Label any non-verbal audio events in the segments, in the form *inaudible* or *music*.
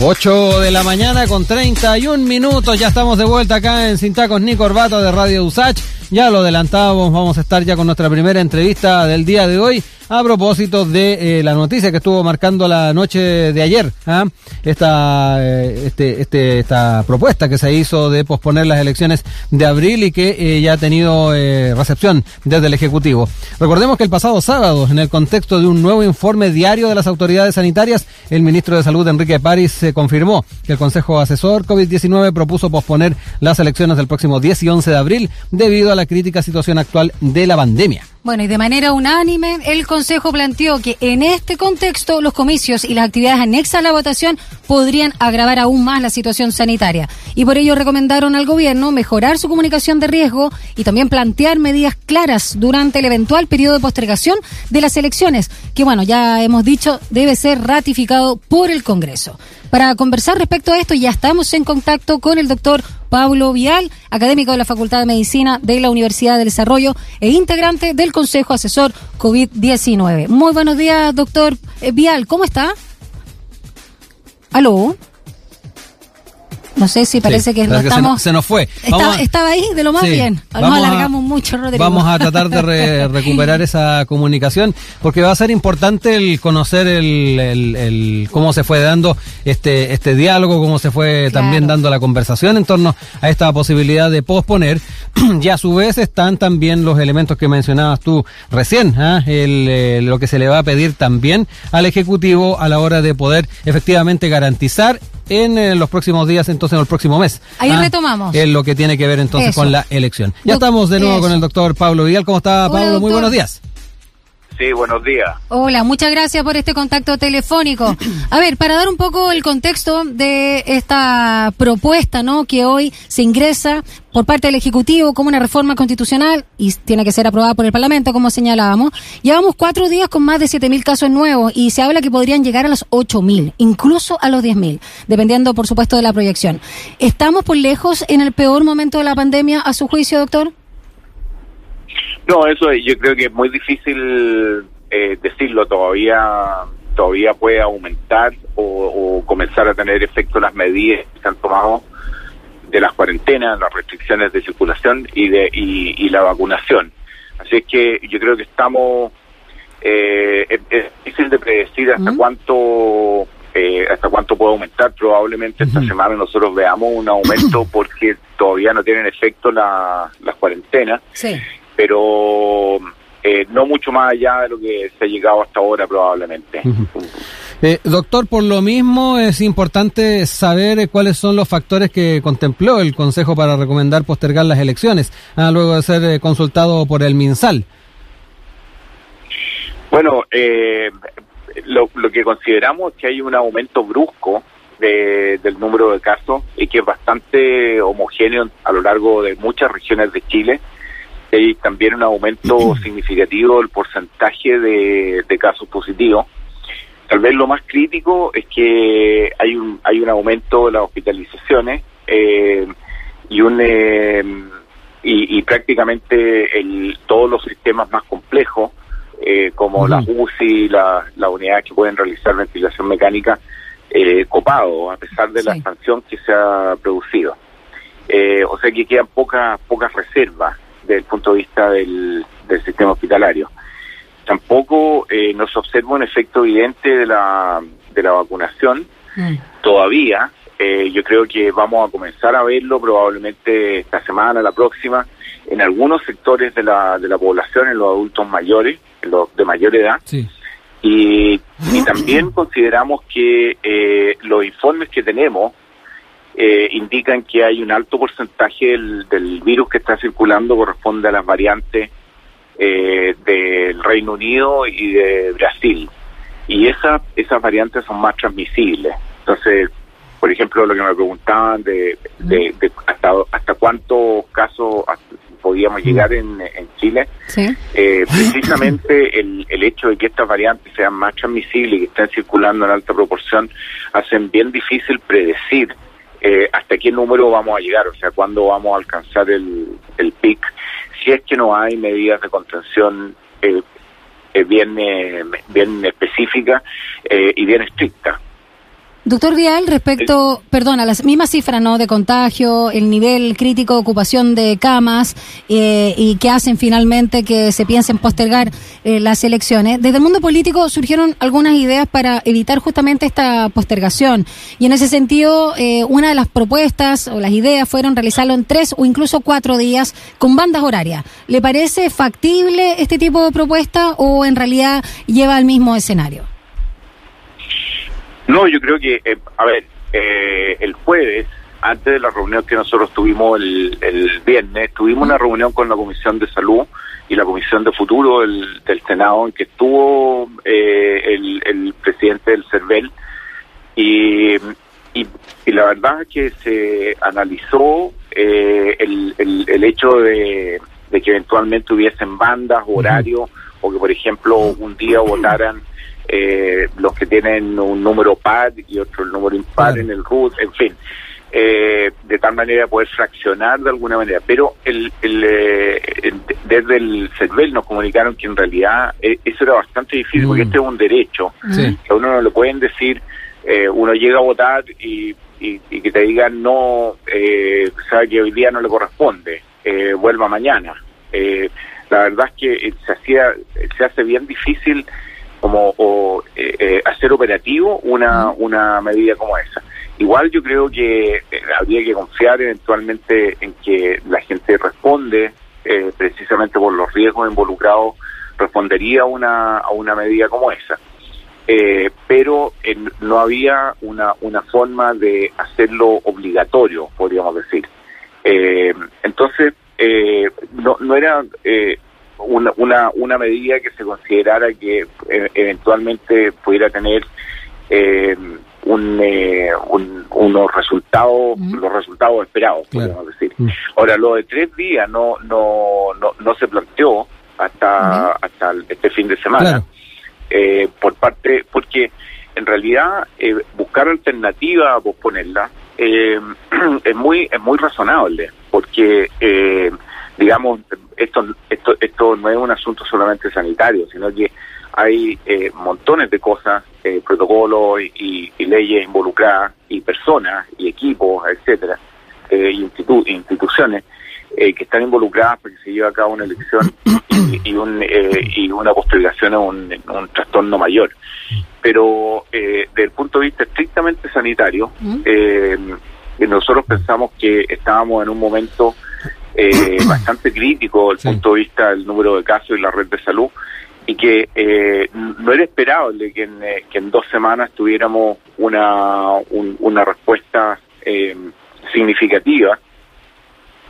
8 de la mañana con 31 minutos. Ya estamos de vuelta acá en Sintacos Ni Corbato de Radio Usach. Ya lo adelantábamos, vamos a estar ya con nuestra primera entrevista del día de hoy a propósito de eh, la noticia que estuvo marcando la noche de ayer, ¿ah? esta, eh, este, este, esta propuesta que se hizo de posponer las elecciones de abril y que eh, ya ha tenido recepción desde el Ejecutivo. Recordemos que el pasado sábado, en el contexto de un nuevo informe diario de las autoridades sanitarias, el ministro de Salud, Enrique París, se confirmó que el Consejo Asesor COVID-19 propuso posponer las elecciones del próximo 10 y 11 de abril debido a la crítica situación actual de la pandemia. Bueno, y de manera unánime, el Consejo planteó que en este contexto los comicios y las actividades anexas a la votación podrían agravar aún más la situación sanitaria. Y por ello recomendaron al gobierno mejorar su comunicación de riesgo y también plantear medidas claras durante el eventual periodo de postergación de las elecciones, que bueno, ya hemos dicho, debe ser ratificado por el Congreso. Para conversar respecto a esto, ya estamos en contacto con el doctor Pablo Vial, académico de la Facultad de Medicina de la Universidad del Desarrollo e integrante del Consejo Asesor COVID-19. Muy buenos días, doctor eh, Vial, ¿cómo está? ¿Aló? No sé si parece que, no estamos... Se, nos, fue. estaba ahí de lo más bien. Nos alargamos mucho, Rodrigo. Vamos a *laughs* tratar de recuperar esa comunicación porque va a ser importante el conocer el, el, cómo se fue dando este, este diálogo, cómo se fue también dando la conversación en torno a esta posibilidad de posponer. *clears throat* y a su vez están también los elementos que mencionabas tú recién, ¿ah? eh, lo que se le va a pedir también al Ejecutivo a la hora de poder efectivamente garantizar en eh, los próximos días, entonces en el próximo mes. Ahí ah, retomamos. Es lo que tiene que ver entonces con la elección. Ya estamos de nuevo con el doctor Pablo Vidal. ¿Cómo está, Pablo? Muy buenos días. Sí, buenos días. Hola, muchas gracias por este contacto telefónico. *clears throat* A ver, para dar un poco el contexto de esta propuesta, ¿no? Que hoy se ingresa por parte del Ejecutivo como una reforma constitucional y tiene que ser aprobada por el Parlamento, como señalábamos. Llevamos cuatro días con más de 7.000 casos nuevos y se habla que podrían llegar a los 8.000, incluso a los 10.000, dependiendo, por supuesto, de la proyección. ¿Estamos por lejos en el peor momento de la pandemia, a su juicio, doctor? No, eso yo creo que es muy difícil eh, decirlo todavía. Todavía puede aumentar o, comenzar a tener efecto las medidas que se han tomado de las cuarentenas, las restricciones de circulación y de y, la vacunación. Así es que yo creo que estamos eh, es, difícil de predecir hasta cuánto eh, hasta cuánto puede aumentar. Probablemente esta semana nosotros veamos un aumento porque todavía no tienen efecto la, las cuarentenas. Sí pero eh, no mucho más allá de lo que se ha llegado hasta ahora probablemente. Eh, doctor, por lo mismo es importante saber eh, cuáles son los factores que contempló el Consejo para recomendar postergar las elecciones, ah, luego de ser consultado por el MinSal. Bueno, lo, lo, que consideramos es que hay un aumento brusco del número de casos y que es bastante homogéneo a lo largo de muchas regiones de Chile hay también un aumento *clears throat* significativo del porcentaje de, casos positivos. Tal vez lo más crítico es que hay un hay un aumento de las hospitalizaciones eh, y un eh, y, prácticamente el, todos los sistemas más complejos eh, como las UCI, las la unidades que pueden realizar ventilación mecánica eh, copado a pesar de la sanción que se ha producido. o sea que quedan pocas pocas reservas desde el punto de vista del, sistema hospitalario. Tampoco eh, nos observa un efecto evidente de la, de la vacunación mm. todavía. Eh, yo creo que vamos a comenzar a verlo probablemente esta semana, la próxima, en algunos sectores de la, de la población, en los adultos mayores, en los de mayor edad. Y, y también consideramos que eh, los informes que tenemos eh, indican que hay un alto porcentaje del, virus que está circulando corresponde a las variantes eh, del Reino Unido y de Brasil. Y esa, esas variantes son más transmisibles. Entonces, por ejemplo, lo que me preguntaban de, hasta, hasta cuántos casos podíamos llegar en, Chile, eh, *laughs* precisamente el, el hecho de que estas variantes sean más transmisibles y que estén circulando en alta proporción hacen bien difícil predecir eh, hasta qué número vamos a llegar, o sea, cuándo vamos a alcanzar el, el pic, si es que no hay medidas de contención eh, eh bien, eh, bien específicas y bien estrictas. Doctor Vial, respecto, perdón, a las mismas cifras, ¿no? De contagio, el nivel crítico de ocupación de camas eh, y que hacen finalmente que se piensen postergar eh, las elecciones. Desde el mundo político surgieron algunas ideas para evitar justamente esta postergación. Y en ese sentido, eh, una de las propuestas o las ideas fueron realizarlo en tres o incluso cuatro días con bandas horarias. ¿Le parece factible este tipo de propuesta o en realidad lleva al mismo escenario? No, yo creo que, eh, a ver, eh, el jueves, antes de la reunión que nosotros tuvimos el, el viernes, tuvimos una reunión con la Comisión de Salud y la Comisión de Futuro del, del Senado, en que estuvo eh, el, el, presidente del CERVEL, y, y, y, la verdad es que se analizó eh, el, el, el, hecho de, de, que eventualmente hubiesen bandas, horarios, o que, por ejemplo, un día *clears throat* votaran eh, los que tienen un número par y otro el número impar claro. en el root, en fin. Eh, de tal manera poder fraccionar de alguna manera. Pero el, el, eh, el desde el CERVEL nos comunicaron que en realidad eh, eso era bastante difícil mm. porque este es un derecho. Sí. Que a uno no le pueden decir, eh, uno llega a votar y, y, y que te digan no, sabe que hoy día no le corresponde, vuelva mañana. la verdad es que se hacía, se hace bien difícil como o, eh, eh, hacer operativo una, una medida como esa. Igual yo creo que eh, habría que confiar eventualmente en que la gente responde eh, precisamente por los riesgos involucrados, respondería una, a una medida como esa. Eh, pero no había una, una forma de hacerlo obligatorio, podríamos decir. entonces, no, no era una, una, una medida que se considerara que eh, eventualmente pudiera tener eh, un, eh, un, unos resultados, mm. los resultados esperados, claro. podemos decir. Mm. Ahora, lo de tres días no, no, no, no se planteó hasta, mm. hasta este fin de semana. Claro. Eh, por parte, porque en realidad eh, buscar alternativa a posponerla *clears throat* es muy es muy razonable porque eh, digamos, esto, esto, esto no es un asunto solamente sanitario, sino que hay eh, montones de cosas, eh, protocolos y, y, leyes involucradas, y personas, y equipos, etcétera, eh, institu instituciones eh, que están involucradas para que se lleve a cabo una elección y, y, un, eh, y una postergación a un, un trastorno mayor. Pero eh, desde el punto de vista estrictamente sanitario, eh, nosotros pensamos que estábamos en un momento eh, *clears throat* bastante crítico desde el sí. punto de vista del número de casos y la red de salud y que eh, no era esperable que en, eh, que en, dos semanas tuviéramos una, un, una respuesta eh, significativa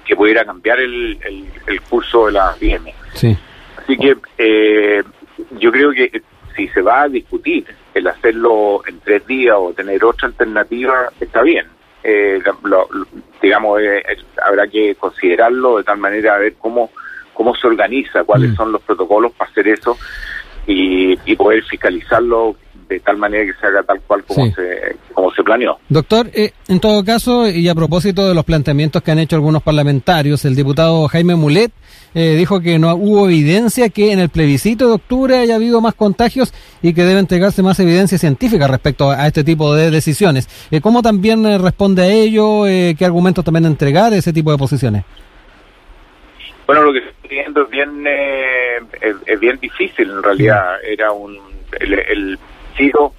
que pudiera cambiar el, el, el, curso de la epidemia. Sí. Así que eh, yo creo que si se va a discutir el hacerlo en tres días o tener otra alternativa, está bien eh, lo, digamos, eh, habrá que considerarlo de tal manera a ver cómo, cómo se organiza, cuáles mm. son los protocolos para hacer eso y, y poder fiscalizarlo de tal manera que se haga tal cual como, sí. se, como se planeó. Doctor, eh, en todo caso, y a propósito de los planteamientos que han hecho algunos parlamentarios, el diputado Jaime Mulet eh, dijo que no hubo evidencia que en el plebiscito de octubre haya habido más contagios y que debe entregarse más evidencia científica respecto a, a este tipo de decisiones. Eh, ¿Cómo también eh, responde a ello? Eh, ¿Qué argumentos también entregar ese tipo de posiciones? Bueno, lo que estoy viendo es bien, eh, es, es, bien difícil en realidad. Era un el, el sido,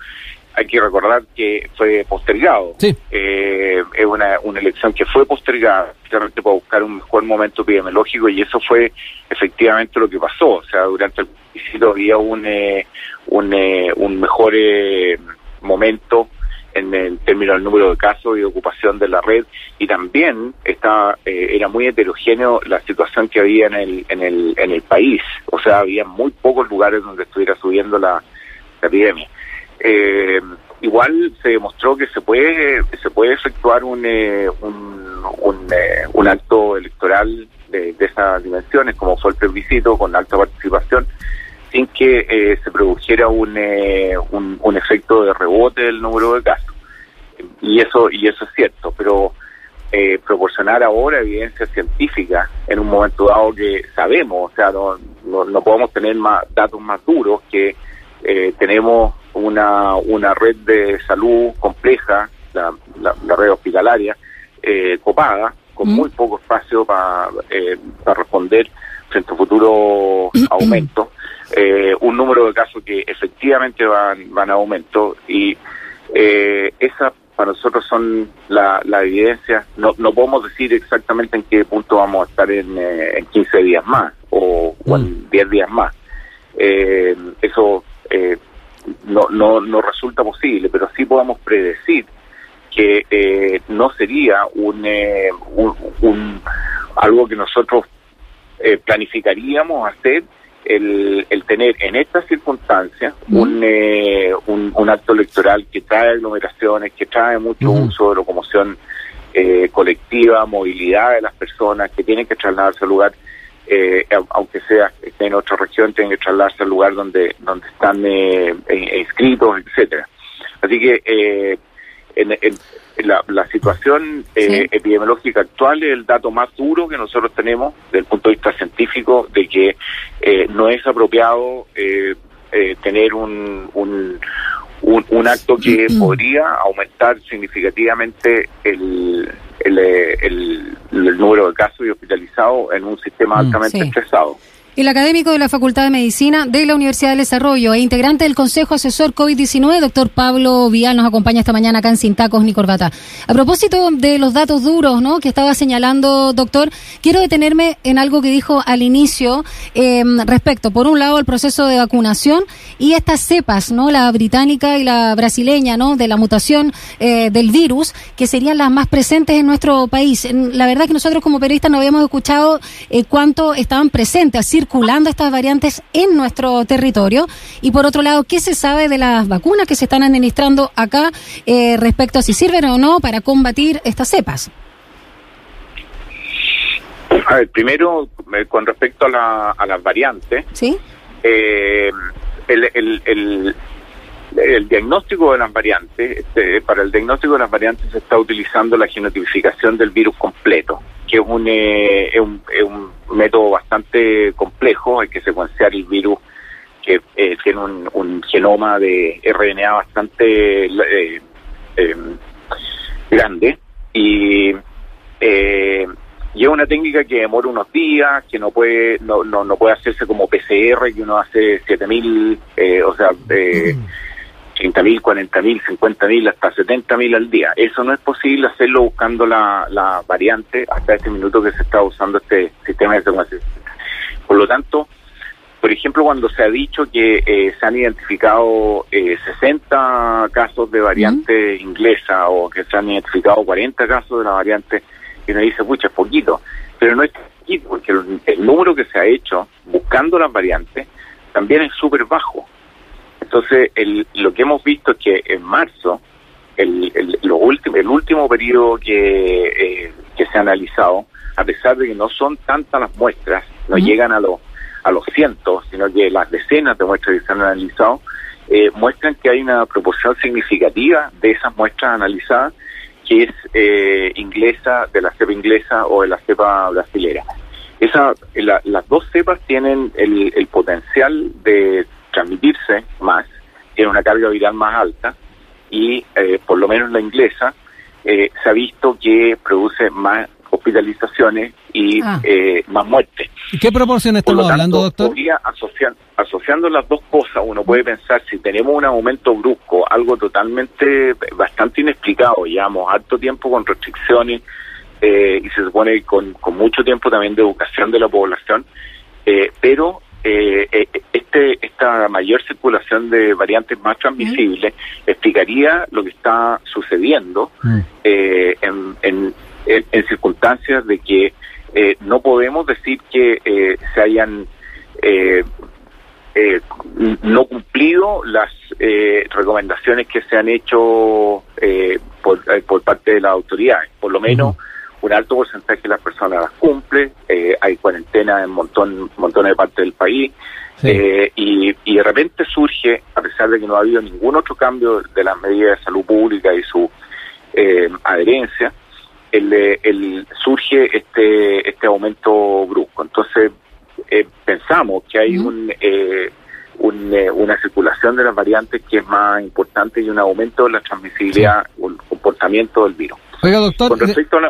hay que recordar que fue postergado. Sí. Eh, es una, una elección que fue postergada, realmente para buscar un mejor momento epidemiológico y eso fue efectivamente lo que pasó. O sea, durante el plebiscito había un, eh, un, eh, un mejor eh, momento en el término del número de casos y de ocupación de la red y también está eh, era muy heterogéneo la situación que había en el en el en el país o sea había muy pocos lugares donde estuviera subiendo la, la epidemia eh, igual se demostró que se puede se puede efectuar un eh, un, un, eh, un, acto electoral de, de, esas dimensiones como fue el plebiscito con alta participación sin que eh, se produjera un, eh, un, un efecto de rebote del número de casos. Y eso y eso es cierto pero eh, proporcionar ahora evidencia científica en un momento dado que sabemos o sea no, no, no podemos tener más datos más duros que eh, tenemos una, una red de salud compleja, la, la, red hospitalaria, eh, copada, con muy poco espacio para eh, responder frente a futuros *clears throat* aumentos. Eh, un número de casos que efectivamente van, van a aumento y eh, esa para nosotros son la, la evidencia. No, no podemos decir exactamente en qué punto vamos a estar en, eh, en 15 días más o, en 10 mm. días más. Eh, eso eh, no, no, no resulta posible, pero sí podemos predecir que eh, no sería un, eh, un, algo que nosotros eh, planificaríamos hacer el, el, tener en estas circunstancias un, eh, un, un, acto electoral que trae aglomeraciones, que trae mucho uso de locomoción eh, colectiva, movilidad de las personas que tienen que trasladarse al lugar, eh, aunque sea en otra región, tienen que trasladarse al lugar donde, donde están eh, inscritos, etcétera. Así que eh, en, la, situación eh, epidemiológica actual es el dato más duro que nosotros tenemos desde el punto de vista científico de que eh, no es apropiado eh, tener un, un, un, acto que podría aumentar significativamente el, el, número de casos y hospitalizados en un sistema mm, altamente estresado. El académico de la Facultad de Medicina de la Universidad del Desarrollo e integrante del Consejo Asesor COVID-19, doctor Pablo Vial, nos acompaña esta mañana acá en Sin Tacos ni Corbata. A propósito de los datos duros ¿no? que estaba señalando, doctor, quiero detenerme en algo que dijo al inicio eh, respecto, por un lado, al proceso de vacunación y estas cepas, ¿no? la británica y la brasileña, ¿no? de la mutación eh, del virus, que serían las más presentes en nuestro país. La verdad que nosotros como periodistas no habíamos escuchado eh, cuánto estaban presentes, así circulando estas variantes en nuestro territorio? Y por otro lado, ¿qué se sabe de las vacunas que se están administrando acá eh, respecto a si sirven o no para combatir estas cepas? A ver, primero, eh, con respecto a, las variantes, ¿Sí? Eh, el, el, diagnóstico de las variantes, este, para el diagnóstico de las variantes se está utilizando la genotipificación del virus completo que es un, eh, es un, método bastante complejo, hay que secuenciar el virus que eh, tiene un, genoma de RNA bastante eh, em, grande y, y es una técnica que demora unos días, que no puede no, no, no puede hacerse como PCR, que uno hace 7000, o sea, mm 30.000, 40.000, 50.000, hasta 70.000 al día. Eso no es posible hacerlo buscando la, la variante hasta este minuto que se está usando este sistema de secuenciación. Por lo tanto, por ejemplo, cuando se ha dicho que eh, se han identificado eh, 60 casos de variante inglesa o que se han identificado 40 casos de la variante, y uno dice, pucha, es poquito. Pero no es poquito, porque el número que se ha hecho buscando las variantes también es súper bajo. Entonces, el, lo que hemos visto es que en marzo, el, el, lo último, el último periodo que, eh, que se ha analizado, a pesar de que no son tantas las muestras, no llegan a los a los cientos, sino que las decenas de muestras que se han analizado, eh, muestran que hay una proporción significativa de esas muestras analizadas que es eh, inglesa, de la cepa inglesa o de la cepa brasilera. Esa, las dos cepas tienen el, el potencial de transmitirse más, tiene una carga viral más alta y eh, por lo menos la inglesa eh, se ha visto que produce más hospitalizaciones y ah. eh, más muertes. ¿Qué proporción estamos hablando, doctor? asociando las dos cosas, uno puede pensar si tenemos un aumento brusco, algo totalmente, bastante inexplicado, llevamos harto tiempo con restricciones y se supone con, con mucho tiempo también de educación de la población, pero eh, eh, este, esta mayor circulación de variantes más transmisibles explicaría lo que está sucediendo mm. eh, en, en, en, circunstancias de que eh, no podemos decir que eh, se hayan eh, no cumplido las recomendaciones que se han hecho por, por parte de las autoridades, por lo menos un alto porcentaje de las personas las cumple, eh, hay cuarentena en montón, montones de partes del país, eh, y, y, de repente surge, a pesar de que no ha habido ningún otro cambio de las medidas de salud pública y su eh, adherencia, el, el, surge este, este aumento brusco. Entonces, pensamos que hay un, una circulación de las variantes que es más importante y un aumento de la transmisibilidad o el comportamiento del virus. Oiga, doctor. Con respecto a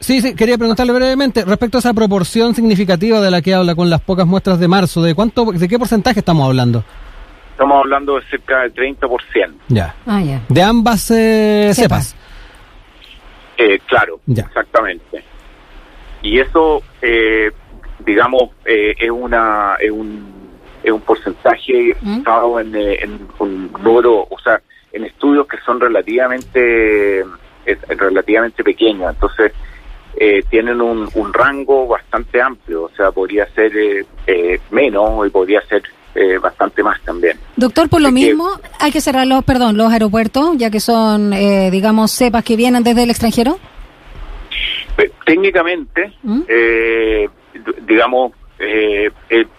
Sí, sí, quería preguntarle brevemente respecto a esa proporción significativa de la que habla con las pocas muestras de marzo, ¿de cuánto, de qué porcentaje estamos hablando? Estamos hablando de cerca del 30%. Ya. Ah, ya. De ambas eh, cepas. Eh, claro, exactamente. Y eso, eh, digamos, eh, es una es un, es un porcentaje ¿Mm? basado en, en, un número, o sea, en estudios que son relativamente relativamente pequeños. Entonces, eh, tienen un, un, rango bastante amplio, o sea, podría ser eh, eh, menos y podría ser bastante más también. Doctor, por lo mismo, hay que cerrar los, perdón, los aeropuertos, ya que son, digamos, cepas que vienen desde el extranjero. Técnicamente, ¿Mm? digamos,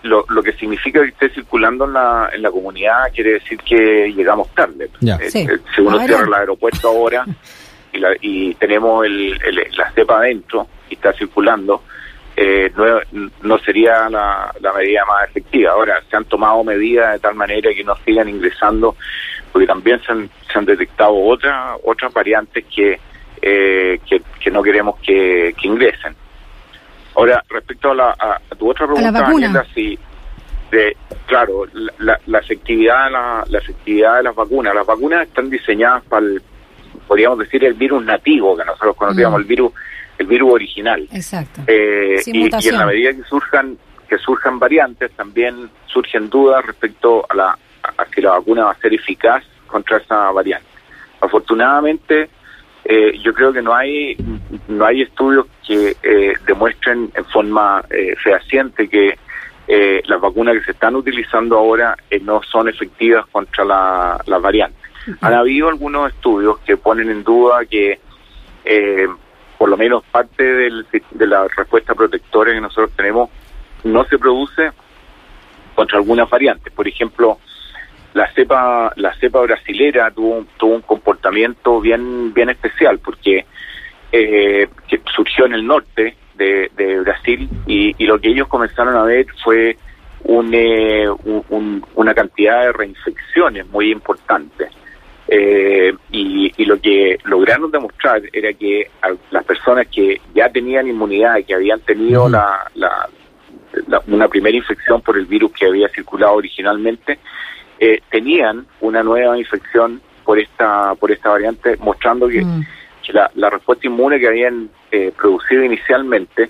lo, lo, que significa que esté circulando en la, en la comunidad quiere decir que llegamos tarde. si uno cierra el aeropuerto ahora, *laughs* y, tenemos el, la cepa adentro y está circulando, eh, no, sería la, medida más efectiva. Ahora, se han tomado medidas de tal manera que no sigan ingresando, porque también se han, detectado otras otras variantes que, eh, que, no queremos que, ingresen. Ahora, respecto a, la, a, tu otra pregunta, si, de, claro, la, la, efectividad, la, la efectividad de las vacunas. Las vacunas están diseñadas para el podríamos decir, el virus nativo que nosotros conocíamos, mm. el virus el virus original. Exacto. Eh, y, en la medida que surjan que surjan variantes, también surgen dudas respecto a, la, a si la vacuna va a ser eficaz contra esa variante. Afortunadamente, eh, yo creo que no hay no hay estudios que eh, demuestren en forma fehaciente que las vacunas que se están utilizando ahora no son efectivas contra la, la variante. Han habido algunos estudios que ponen en duda que eh, por lo menos parte de la respuesta protectora que nosotros tenemos no se produce contra algunas variantes. Por ejemplo, la cepa la cepa brasilera tuvo, tuvo un comportamiento bien bien especial porque eh, que surgió en el norte de, Brasil y, lo que ellos comenzaron a ver fue un, eh, una cantidad de reinfecciones muy importantes. Eh, y, lo que lograron demostrar era que las personas que ya tenían inmunidad y que habían tenido la, una primera infección por el virus que había circulado originalmente, eh, tenían una nueva infección por esta por esta variante, mostrando que, mm. la, respuesta inmune que habían eh, producido inicialmente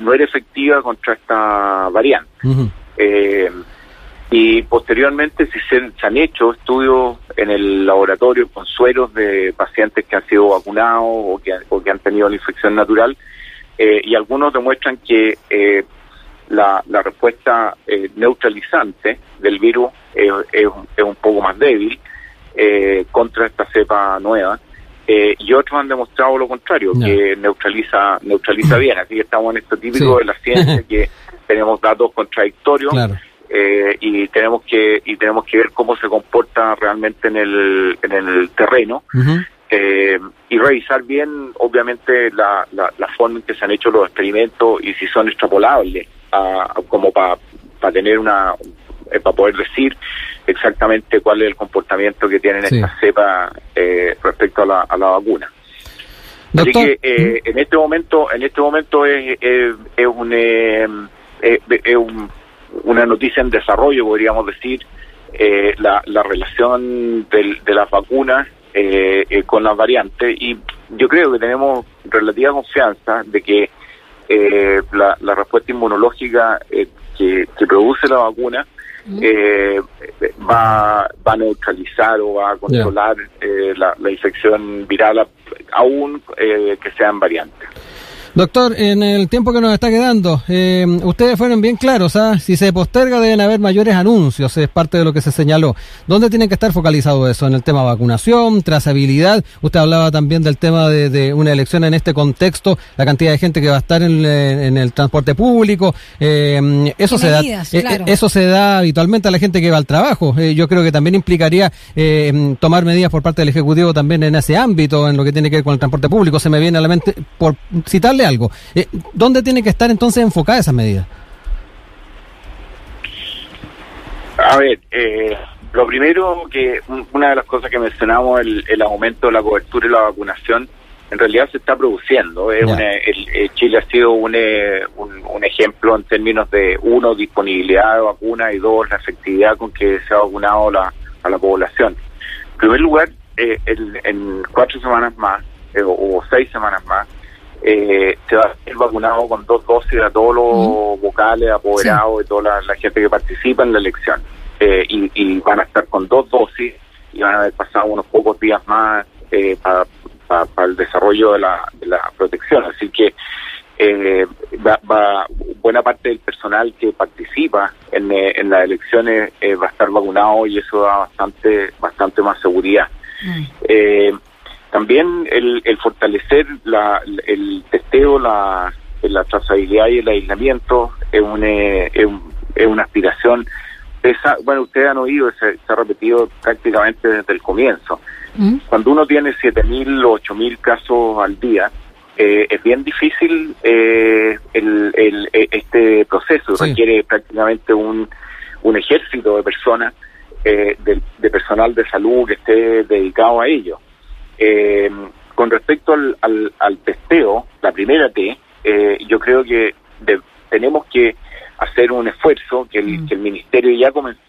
no era efectiva contra esta variante. Y posteriormente si se, han hecho estudios en el laboratorio con sueros de pacientes que han sido vacunados o que, o que han tenido la infección natural eh, y algunos demuestran que eh, la, la, respuesta eh, neutralizante del virus es, es, un poco más débil contra esta cepa nueva. y otros han demostrado lo contrario, que neutraliza neutraliza bien. Así que estamos en esto típico de la ciencia, que *laughs* tenemos datos contradictorios. Eh, y tenemos que y tenemos que ver cómo se comporta realmente en el en el terreno eh, y revisar bien obviamente la, la, forma en que se han hecho los experimentos y si son extrapolables como para tener una eh, para poder decir exactamente cuál es el comportamiento que tienen estas cepas respecto a la, a la vacuna. Así que en este momento en este momento es, es, un es un una noticia en desarrollo, podríamos decir, eh, la, la, relación de las vacunas eh, eh, con las variantes. Y yo creo que tenemos relativa confianza de que la, la, respuesta inmunológica que, produce la vacuna va, va a neutralizar o va a controlar la, la, infección viral aún que sean variantes. Doctor, en el tiempo que nos está quedando, eh, ustedes fueron bien claros, ¿ah? Si se posterga deben haber mayores anuncios, es parte de lo que se señaló. ¿Dónde tiene que estar focalizado eso? ¿En el tema vacunación, trazabilidad? Usted hablaba también del tema de, una elección en este contexto, la cantidad de gente que va a estar en, el transporte público. Eh, eso, se da, eh, eso se da habitualmente a la gente que va al trabajo. yo creo que también implicaría tomar medidas por parte del Ejecutivo también en ese ámbito, en lo que tiene que ver con el transporte público. Se me viene a la mente, por citarle algo. Eh, ¿Dónde tiene que estar entonces enfocada esa medida? A ver, eh, lo primero que una de las cosas que mencionamos, el, el aumento de la cobertura y la vacunación, en realidad se está produciendo. Es el, Chile ha sido un, un, ejemplo en términos de, uno, disponibilidad de vacuna y dos, la efectividad con que se ha vacunado la, a la población. En primer lugar, eh, en cuatro semanas más, eh, o seis semanas más, eh, se va a ser vacunado con dos dosis a todos los vocales, apoderados y toda la, gente que participa en la elección. Eh, y, van a estar con dos dosis y van a haber pasado unos pocos días más eh, para el desarrollo de la, de la protección. Así que eh, va, buena parte del personal que participa en, en las elecciones va a estar vacunado y eso da bastante bastante más seguridad. Mm. También el, fortalecer la, el testeo, la, la trazabilidad y el aislamiento es, eh, es, una aspiración. Esa, bueno, ustedes han oído, se, ha repetido prácticamente desde el comienzo. Mm. Cuando uno tiene 7.000 o 8.000 casos al día, eh, es bien difícil eh, el, el, este proceso. Requiere prácticamente un, un ejército de personas, de, de personal de salud que esté dedicado a ello. Eh, con respecto al, al, testeo, la primera T, eh, yo creo que tenemos que hacer un esfuerzo que el, mm. que el Ministerio ya comenzó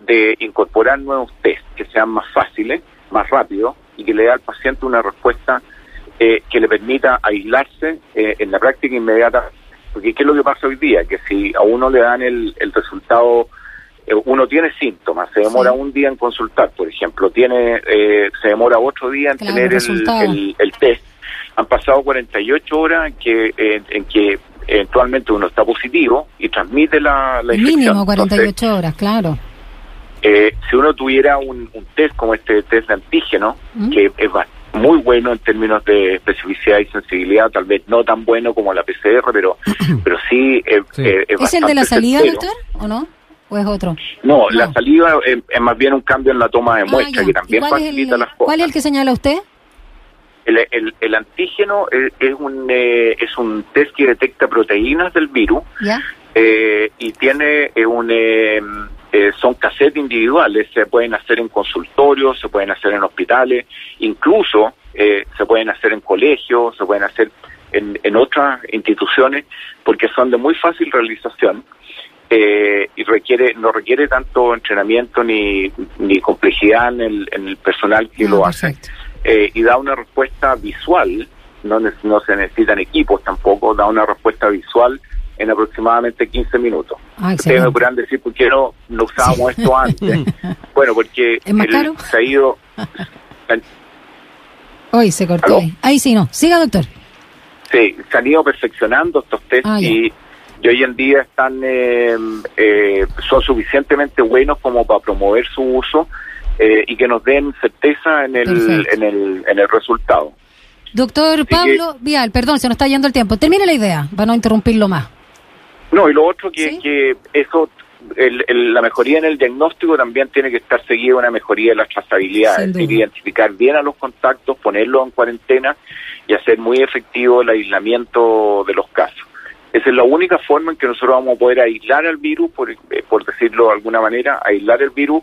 de incorporar nuevos test que sean más fáciles, más rápidos y que le dé al paciente una respuesta eh, que le permita aislarse eh, en la práctica inmediata. Porque ¿qué es lo que pasa hoy día? Que si a uno le dan el, el resultado uno tiene síntomas, se demora un día en consultar, por ejemplo, tiene eh, se demora otro día en tener el, el, test. Han pasado 48 horas en que, en, que eventualmente uno está positivo y transmite la, la infección. Mínimo 48 horas, claro. Eh, si uno tuviera un, test como este test de antígeno, ¿Mm? que es muy bueno en términos de especificidad y sensibilidad, tal vez no tan bueno como la PCR, pero *clears throat* pero sí, es, ¿Es el de la salida, doctor, o no? ¿O es otro? No, la saliva es, más bien un cambio en la toma de ah, muestra, que también facilita las cosas. ¿Cuál es el que señala usted? El, el, antígeno es, un eh, es un test que detecta proteínas del virus eh, y tiene eh, un son cassettes individuales se pueden hacer en consultorios se pueden hacer en hospitales incluso se pueden hacer en colegios se pueden hacer en, en otras instituciones porque son de muy fácil realización eh, y requiere no requiere tanto entrenamiento ni, ni complejidad en el, en el personal que lo hace. eh, y da una respuesta visual no, no se necesitan equipos tampoco da una respuesta visual en aproximadamente 15 minutos. Ah, ustedes me podrán decir por qué no, no usábamos esto antes *laughs* bueno porque el, se ha ido *laughs* hoy se cortó ahí. Sí no. Siga doctor. Sí se han ido perfeccionando estos test ah, y y hoy en día están eh, eh, son suficientemente buenos como para promover su uso eh, y que nos den certeza en el, en el, en el resultado. Doctor Pablo Vial, perdón, se nos está yendo el tiempo. Termine la idea, para no interrumpirlo más. No, y lo otro que, que eso, el, la mejoría en el diagnóstico también tiene que estar seguida una mejoría en la trazabilidad, es decir, identificar bien a los contactos, ponerlos en cuarentena y hacer muy efectivo el aislamiento de los casos. Esa es la única forma en que nosotros vamos a poder aislar al virus, por, eh, por decirlo de alguna manera, aislar el virus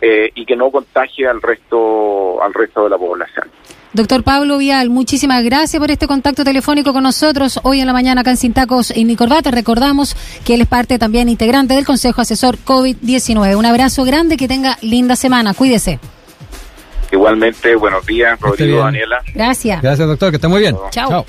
eh, y que no contagie al resto, al resto de la población. Doctor Pablo Vial, muchísimas gracias por este contacto telefónico con nosotros hoy en la mañana acá en Sintacos y Nicorbata. Recordamos que él es parte también integrante del Consejo Asesor COVID-19. Un abrazo grande, que tenga linda semana. Cuídese. Igualmente, buenos días, Rodrigo, Daniela. Gracias. Gracias, doctor, que esté muy bien. Chao.